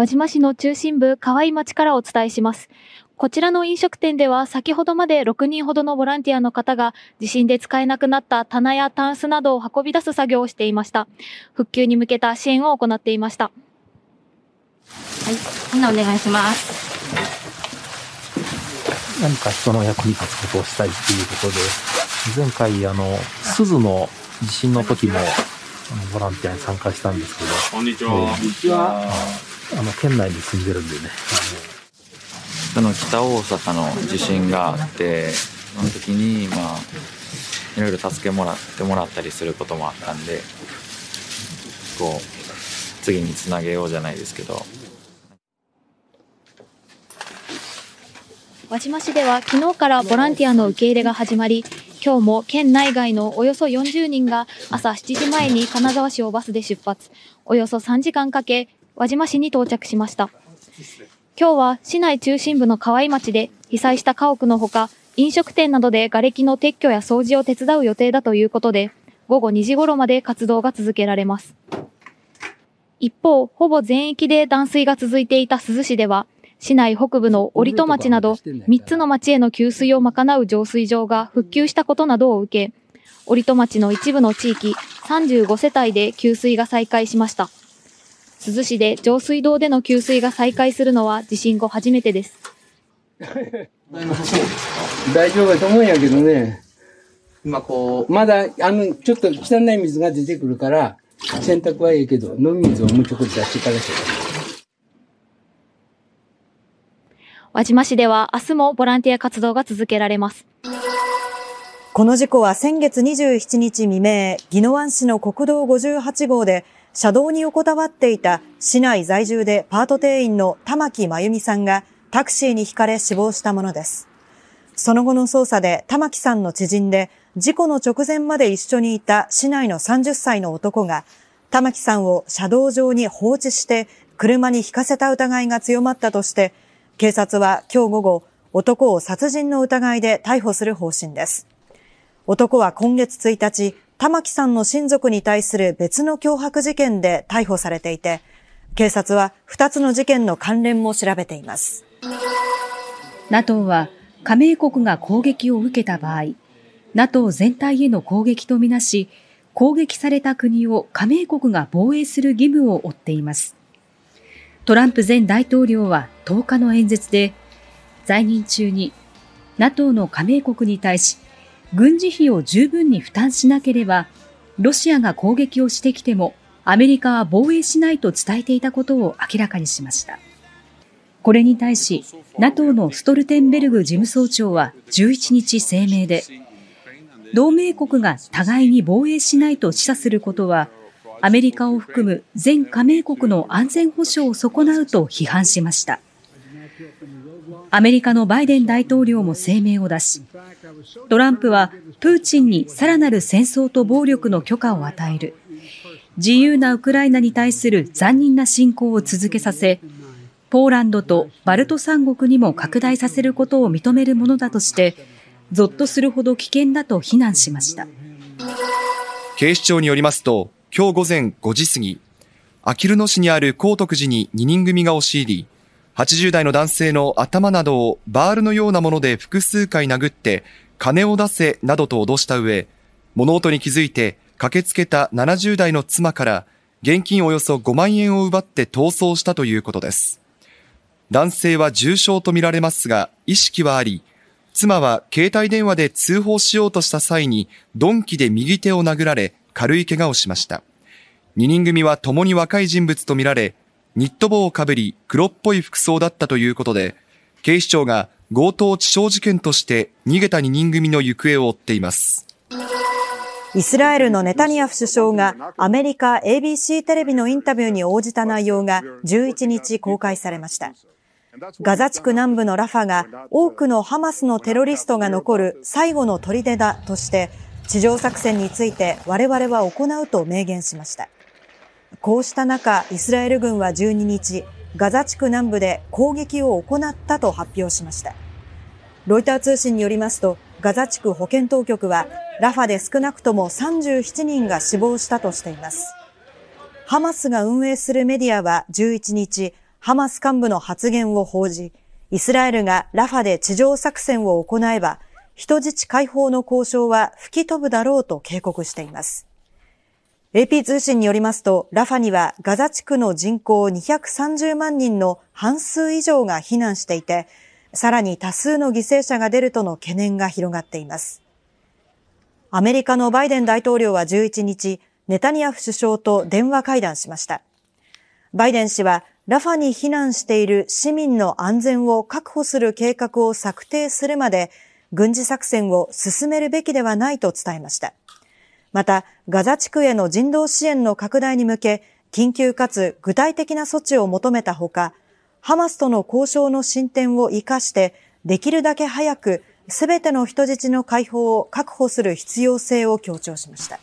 輪島市の中心部、河合町からお伝えします。こちらの飲食店では先ほどまで6人ほどのボランティアの方が地震で使えなくなった棚やタンスなどを運び出す作業をしていました。復旧に向けた支援を行っていました。はい、みんなお願いします。何か人の役に立つことをしたいっていうことで、前回あの、鈴の地震の時も、ボランティアに参加したんですけど。こんにちは。こんにちは。あの、県内に住んでるんでね。その北大阪の地震があって、その時に、まあ、いろいろ助けもらってもらったりすることもあったんで、こう、次につなげようじゃないですけど。輪島市では昨日からボランティアの受け入れが始まり、今日も県内外のおよそ40人が朝7時前に金沢市をバスで出発、およそ3時間かけ、輪島市に到着しました。今日は市内中心部の河合町で被災した家屋のほか、飲食店などで瓦礫の撤去や掃除を手伝う予定だということで、午後2時頃まで活動が続けられます。一方、ほぼ全域で断水が続いていた珠洲市では、市内北部の折戸町など3つの町への給水を賄う浄水場が復旧したことなどを受け、折戸町の一部の地域35世帯で給水が再開しました。珠洲市で上水道での給水が再開するのは地震後初めてです。大丈夫だと思うんやけどね。今こう、まだ、あの、ちょっと汚い水が出てくるから、洗濯はいいけど、飲み水をもうちょっと出してからしよ輪島市では明日もボランティア活動が続けられます。この事故は先月27日未明、宜野湾市の国道58号で、車道に横たわっていた市内在住でパート店員の玉木真由美さんがタクシーにひかれ死亡したものです。その後の捜査で玉木さんの知人で事故の直前まで一緒にいた市内の30歳の男が玉木さんを車道上に放置して車に引かせた疑いが強まったとして警察は今日午後、男を殺人の疑いで逮捕する方針です。男は今月1日、玉木さんの親族に対する別の脅迫事件で逮捕されていて、警察は2つの事件の関連も調べています。NATO は加盟国が攻撃を受けた場合、NATO 全体への攻撃とみなし、攻撃された国を加盟国が防衛する義務を負っています。トランプ前大統領は10日の演説で、在任中に NATO の加盟国に対し、軍事費を十分に負担しなければ、ロシアが攻撃をしてきても、アメリカは防衛しないと伝えていたことを明らかにしました。これに対し、NATO のストルテンベルグ事務総長は11日声明で、同盟国が互いに防衛しないと示唆することは、アメリカを含む全加盟国の安全保障を損なうと批判しました。アメリカのバイデン大統領も声明を出し、トランプはプーチンにさらなる戦争と暴力の許可を与える、自由なウクライナに対する残忍な侵攻を続けさせ、ポーランドとバルト三国にも拡大させることを認めるものだとして、ゾッとするほど危険だと非難しました。警視庁によりますと、今日午前5時過ぎ、あきる野市にある高徳寺に2人組が押し入り、80代の男性の頭などをバールのようなもので複数回殴って、金を出せなどと脅した上、物音に気づいて駆けつけた70代の妻から現金およそ5万円を奪って逃走したということです。男性は重傷とみられますが、意識はあり、妻は携帯電話で通報しようとした際に鈍器で右手を殴られ、軽い怪我をしました。2人組は共に若い人物とみられ、ニット帽をかぶり黒っぽい服装だったということで、警視庁が強盗致傷事件として逃げた2人組の行方を追っています。イスラエルのネタニヤフ首相がアメリカ ABC テレビのインタビューに応じた内容が11日公開されました。ガザ地区南部のラファが多くのハマスのテロリストが残る最後の砦だとして地上作戦について我々は行うと明言しました。こうした中、イスラエル軍は12日、ガザ地区南部で攻撃を行ったと発表しました。ロイター通信によりますと、ガザ地区保健当局は、ラファで少なくとも37人が死亡したとしています。ハマスが運営するメディアは11日、ハマス幹部の発言を報じ、イスラエルがラファで地上作戦を行えば、人質解放の交渉は吹き飛ぶだろうと警告しています。AP 通信によりますと、ラファにはガザ地区の人口230万人の半数以上が避難していて、さらに多数の犠牲者が出るとの懸念が広がっています。アメリカのバイデン大統領は11日、ネタニヤフ首相と電話会談しました。バイデン氏はラファに避難している市民の安全を確保する計画を策定するまで、軍事作戦を進めるべきではないと伝えました。また、ガザ地区への人道支援の拡大に向け、緊急かつ具体的な措置を求めたほか、ハマスとの交渉の進展を活かして、できるだけ早く、すべての人質の解放を確保する必要性を強調しました。